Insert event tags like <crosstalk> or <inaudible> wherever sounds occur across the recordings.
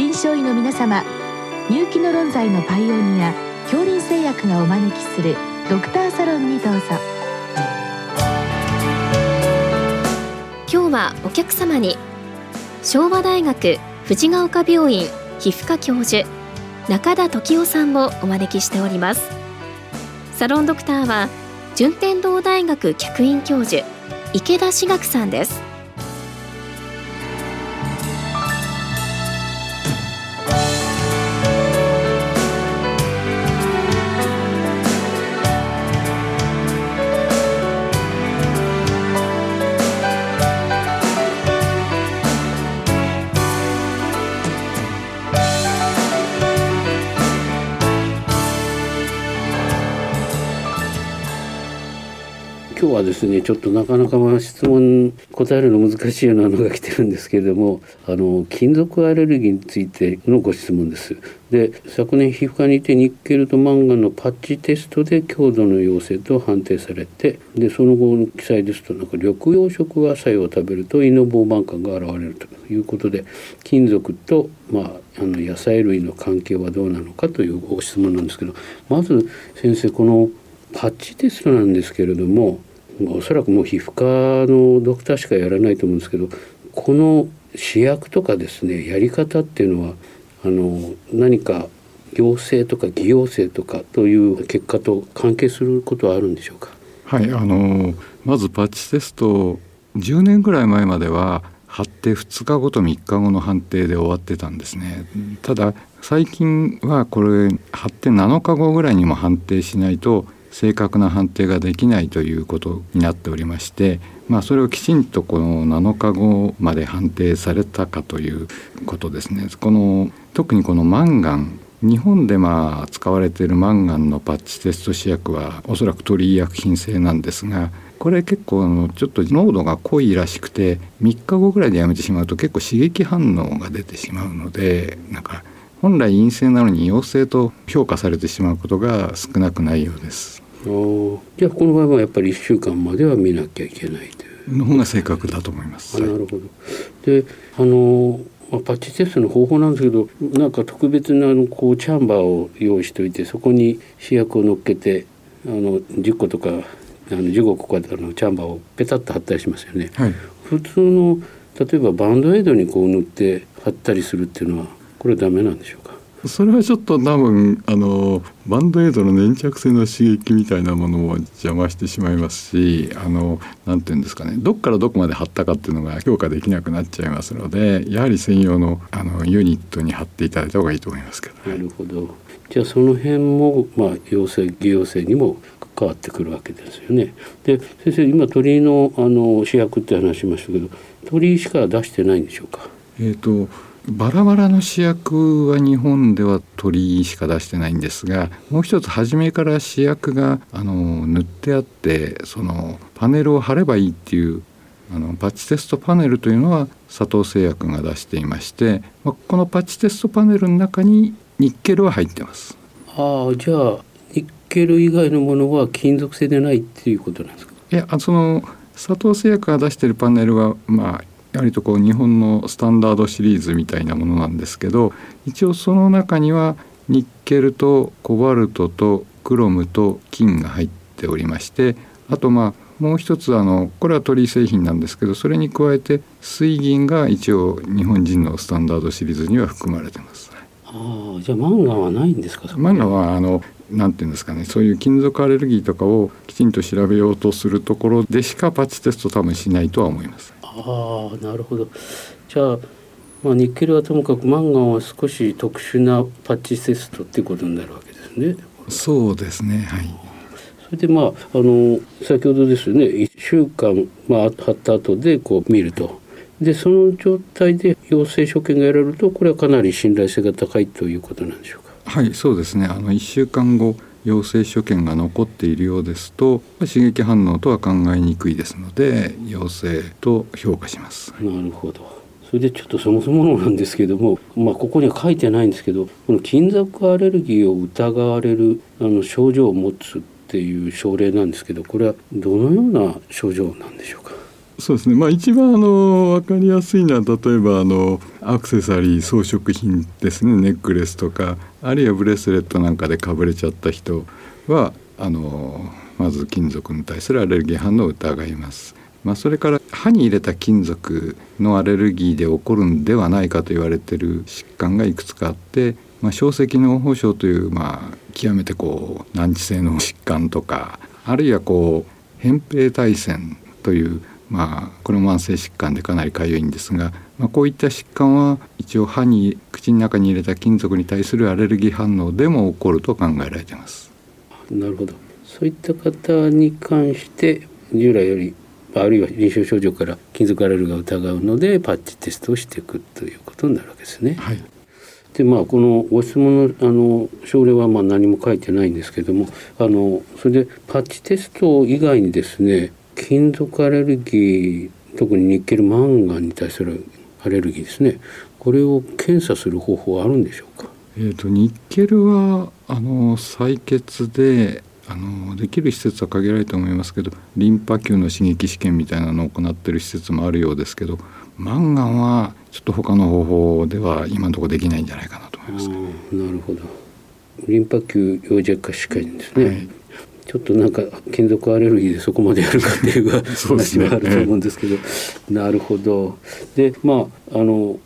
臨床医の皆様入気の論剤のパイオニア恐林製薬がお招きするドクターサロンにどうぞ。今日はお客様に昭和大学藤ヶ丘病院皮膚科教授中田時夫さんをお招きしております。サロンドクターは順天堂大学客員教授池田志学さんです。今日はですねちょっとなかなかまあ質問答えるの難しいようなのが来てるんですけれどもあの金属アレルギーについてのご質問です。で昨年皮膚科にてニッケルとマンガンのパッチテストで強度の陽性と判定されてでその後の記載ですとなんか緑黄色野菜を食べると胃の膨満感が現れるということで金属と、まあ、あの野菜類の関係はどうなのかというご質問なんですけどまず先生このパッチテストなんですけれどもおそらくもう皮膚科のドクターしかやらないと思うんですけどこの試薬とかですねやり方っていうのはあの何か陽性とか偽陽性とかという結果と関係することはあるんでしょうか？はいあのまずパッチテスト10年ぐらい前までは貼って2日後と3日後の判定で終わってたんですね。ただ最近はこれ貼って7日後ぐらいにも判定しないと正確な判定ができないということになっておりまして、まあ、それをきちんとこの7日後まで判定されたかということですね。この特にこのマンガン日本でまあ使われているマンガンのパッチテスト試薬はおそらく鳥医薬品製なんですがこれ結構あのちょっと濃度が濃いらしくて3日後ぐらいでやめてしまうと結構刺激反応が出てしまうのでなんか本来陰性なのに陽性と評価されてしまうことが少なくないようです。じゃあこの場合はやっぱり1週間までは見なきゃいけないというの方が正確だと思います。なるほどであのまあ、パッチテストの方法なんですけどなんか特別なあのこうチャンバーを用意しておいてそこに試薬を乗っけてあの10個とかあの15個かのチャンバーをペタッと貼ったりしますよね。はい、普通の例えばバンドエイドにこう塗って貼ったりするっていうのはこれダメなんでしょうか？それはちょっと多分あのバンドエイドの粘着性の刺激みたいなものを邪魔してしまいますしあのなんていうんですかね。どこからどこまで貼ったかっていうのが評価できなくなっちゃいますのでやはり専用のあのユニットに貼っていただいた方がいいと思いますけど、ね、なるほど。じゃあその辺も、まあ、陽性偽陽性にも関わってくるわけですよね。で先生今鳥のあの試薬って話しましたけど鳥しか出してないんでしょうか？えーとバラバラの試薬は日本では鳥しか出してないんですがもう一つ初めから試薬があの塗ってあってそのパネルを貼ればいいっていうあのパッチテストパネルというのは佐藤製薬が出していまして、まあ、このパッチテストパネルの中にニッケルは入ってます。ああじゃあニッケル以外のものは金属製でないっていうことなんですか？いやその佐藤製薬が出しているパネルはまあやはりとこう日本のスタンダードシリーズみたいなものなんですけど一応その中にはニッケルとコバルトとクロムと金が入っておりましてあとまあもう一つあのこれは鳥製品なんですけどそれに加えて水銀が一応日本人のスタンダードシリーズには含まれてます。ああじゃあマンガンはないんですか？マンガンはあのなんていうんですかねそういう金属アレルギーとかをきちんと調べようとするところでしかパッチテスト多分しないとは思います。ああなるほどじゃあ、まあ、ニッケルはともかくマンガンは少し特殊なパッチテストっていうことになるわけですね。そうですねはいそれでまああの先ほどですよね1週間、まあ、貼った後でこう見るとでその状態で陽性所見が得られるとこれはかなり信頼性が高いということなんでしょうか？はいそうですねあの1週間後陽性所見が残っているようですと刺激反応とは考えにくいですので陽性と評価します。なるほどそれでちょっとそもそものなんですけども、まあ、ここには書いてないんですけどこの金属アレルギーを疑われるあの症状を持つっていう症例なんですけどこれはどのような症状なんでしょうか？そうですね、まあ、一番あの分かりやすいのは例えばあのアクセサリー装飾品ですねネックレスとかあるいはブレスレットなんかでかぶれちゃった人はあのまず金属に対するアレルギー反応を疑います。まあ、それから歯に入れた金属のアレルギーで起こるんではないかと言われてる疾患がいくつかあって、まあ、小石脳胞症という、まあ、極めてこう難治性の疾患とかあるいはこう扁平体線というまあこれも慢性疾患でかなりかゆいんですが、まあ、こういった疾患は一応歯に口の中に入れた金属に対するアレルギー反応でも起こると考えられています。なるほどそういった方に関して従来よりあるいは臨床症状から金属アレルギーを疑うのでパッチテストをしていくということになるわけですね。はいでまあこのご質問のあの症例はまあ何も書いてないんですけどもあのそれでパッチテスト以外にですね金属アレルギー特にニッケルマンガンに対するアレルギーですね。これを検査する方法はあるんでしょうか？えーと、ニッケルはあの採血であのできる施設は限られると思いますけどリンパ球の刺激試験みたいなのを行っている施設もあるようですけどマンガンはちょっと他の方法では今のところできないんじゃないかなと思いますなるほど。リンパ球溶弱化試験ですね、はい、ちょっとなんか金属アレルギーでそこまでやるかっていう <laughs> 話はあると思うんですけど、ね、なるほど。でまああの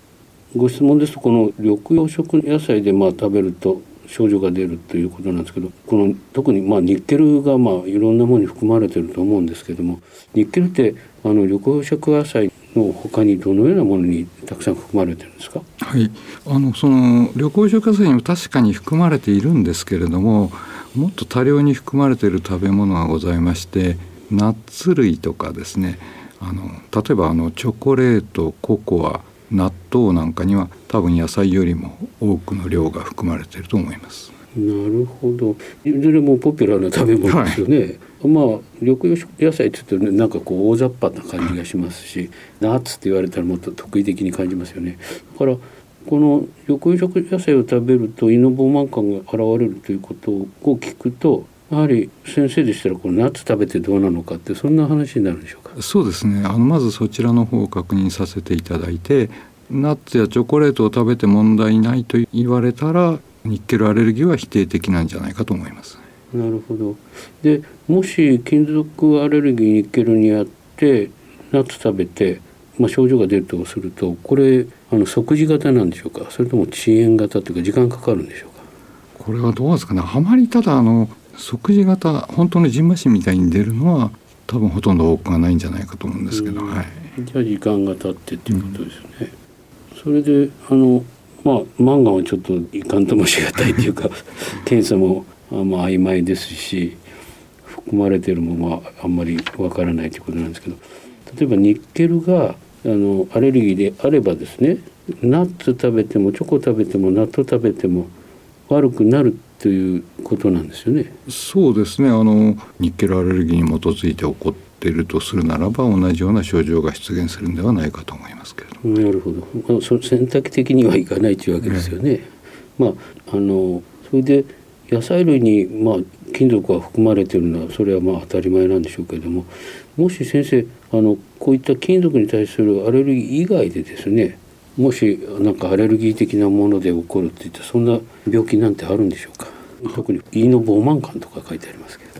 ご質問ですとこの緑黄色野菜でまあ食べると症状が出るということなんですけどこの特にまあニッケルがまあいろんなものに含まれてると思うんですけどもニッケルってあの緑黄色野菜の他にどのようなものにたくさん含まれてるんですか？はい、あのその緑黄色野菜にも確かに含まれているんですけれども、もっと多量に含まれている食べ物がございまして、ナッツ類とかですね。あの例えばあのチョコレート、ココア、納豆なんかには多分野菜よりも多くの量が含まれていると思います。なるほど。いずれもポピュラーな食べ物ですよね。はいまあ緑黄野菜って言うと、ね、なんかこう大雑把な感じがしますしナッツって言われたらもっと得意的に感じますよねだからこの緑黄色野菜を食べると胃の膨満感が現れるということを聞くとやはり先生でしたらこのナッツ食べてどうなのかってそんな話になるんでしょうか？そうですね。あのまずそちらの方を確認させていただいてナッツやチョコレートを食べて問題ないと言われたらニッケルアレルギーは否定的なんじゃないかと思います。なるほど。でもし金属アレルギーニッケルにあってナッツ食べて、まあ、症状が出るとするとこれあの即時型なんでしょうか？それとも遅延型というか時間かかるんでしょうか？これはどうですかね？あまりただあの即時型本当のジンマシンみたいに出るのは多分ほとんど多くはないんじゃないかと思うんですけど、はい、じゃあ時間が経ってっていうことですね、うん、それであのまあマンガンはちょっといかんともしがたいというか <laughs> 検査もまあ曖昧ですし含まれているものはあんまりわからないということなんですけど例えばニッケルがあのアレルギーであればですねナッツ食べてもチョコ食べても納豆食べても悪くなるということなんですよね。そうですね。あのニッケルアレルギーに基づいて起こっているとするならば同じような症状が出現するんではないかと思いますけれどなるほど。そ選択的にはいかないというわけですよね。ねまああのそれで野菜類にまあ金属が含まれているのはそれはまあ当たり前なんでしょうけれどももし先生あのこういった金属に対するアレルギー以外でですねもしなんかアレルギー的なもので起こるっていったそんな病気なんてあるんでしょうか？特に胃の膨満感とか書いてありますけど。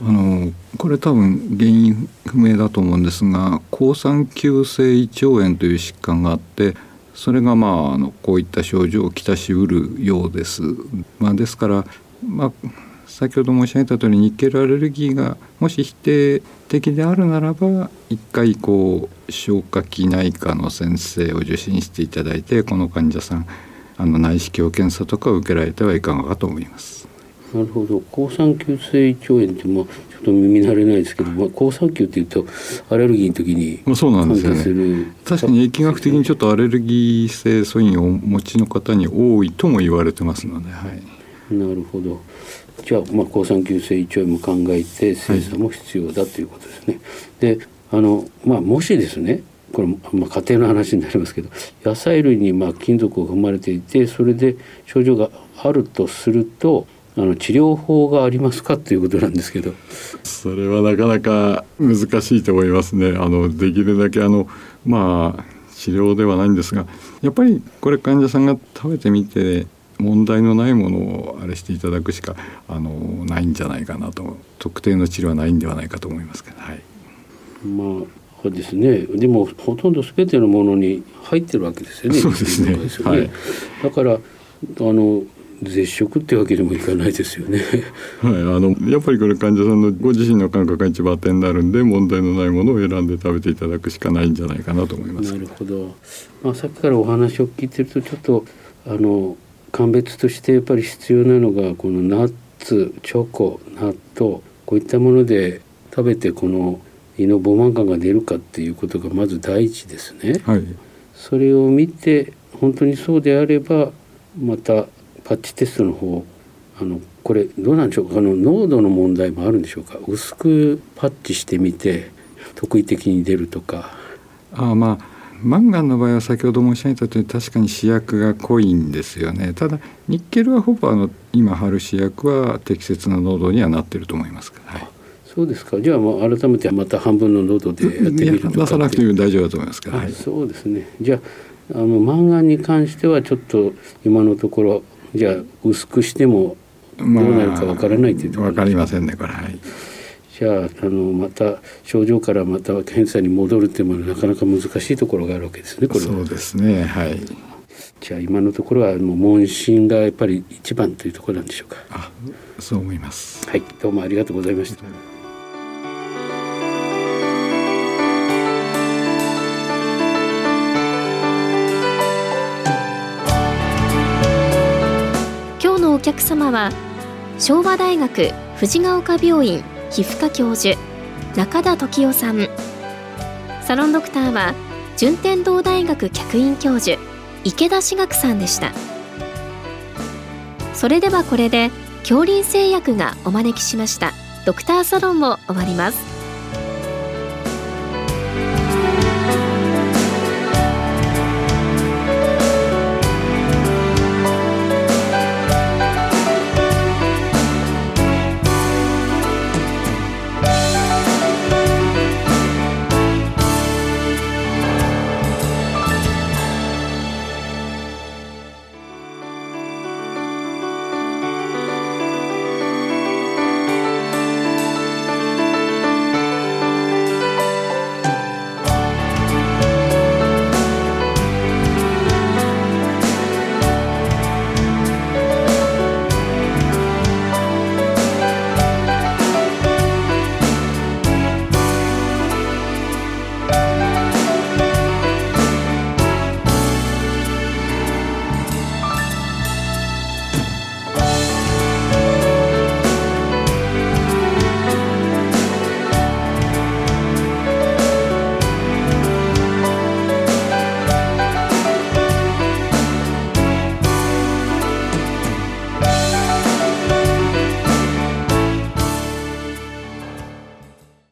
あのこれ多分原因不明だと思うんですが抗酸球性胃腸炎という疾患があってそれがまああのこういった症状をきたしうるようです。まあ、ですから、まあ、先ほど申し上げた通りニッケルアレルギーがもし否定的であるならば一回こう消化器内科の先生を受診していただいてこの患者さんあの内視鏡検査とかを受けられてはいかがかと思います。なるほど。抗酸球性胃腸炎ってもちょっと耳慣れないですけど、まあ、抗酸球っていうとアレルギーの時にまあそうなんですよね。確かに疫学的にちょっとアレルギー性素因をお持ちの方に多いとも言われてますので、はい、なるほどじゃあ、まあ、抗酸球性胃腸炎も考えて精査も必要だということですね。であの、まあ、もしですねこれ、まあ、家庭の話になりますけど野菜類にまあ金属を含まれていてそれで症状があるとするとあの治療法がありますかということなんですけどそれはなかなか難しいと思いますねあのできるだけあのまあ治療ではないんですがやっぱりこれ患者さんが食べてみて問題のないものをあれしていただくしかあのないんじゃないかなと特定の治療はないんではないかと思いますけど、はい、まあですねでもほとんど全てのものに入ってるわけですよね。そうですね、ねはい、だからあの絶食ってわけでもいかないですよね。はい、あのやっぱりこれ患者さんのご自身の感覚が一番当てになるんで問題のないものを選んで食べていただくしかないんじゃないかなと思います。なるほど。まあさっきからお話を聞いてるとちょっとあの鑑別としてやっぱり必要なのがこのナッツ、チョコ、納豆こういったもので食べてこの胃のボマン感が出るかっていうことがまず第一ですね。はい、それを見て本当にそうであればまたパッチテストの方あのこれどうなんでしょうか？あの濃度の問題もあるんでしょうか？薄くパッチしてみて特異的に出るとか。あまあマンガンの場合は先ほど申し上げたとおり確かに試薬が濃いんですよね。ただニッケルはほぼあの今貼る試薬は適切な濃度にはなってると思いますはい、そうですか。じゃあもう改めてまた半分の濃度でやってみるとか出さなくても大丈夫だと思いますから、はい、そうですね。じゃああのマンガンに関してはちょっと今のところじゃあ薄くしてもどうなるかわからないというところ、まあ、かりませんねこれ。はいじゃああのまた症状からまた検査に戻るっていうのはなかなか難しいところがあるわけですねこれそうですねはい。じゃあ今のところはもう問診がやっぱり一番というところなんでしょうか。あそう思います。はいどうもありがとうございました。今日のお客様は昭和大学藤ヶ丘病院皮膚科教授中田時夫さん。サロンドクターは順天堂大学客員教授池田志学さんでした。それではこれで恐林製薬がお招きしましたドクターサロンを終わります。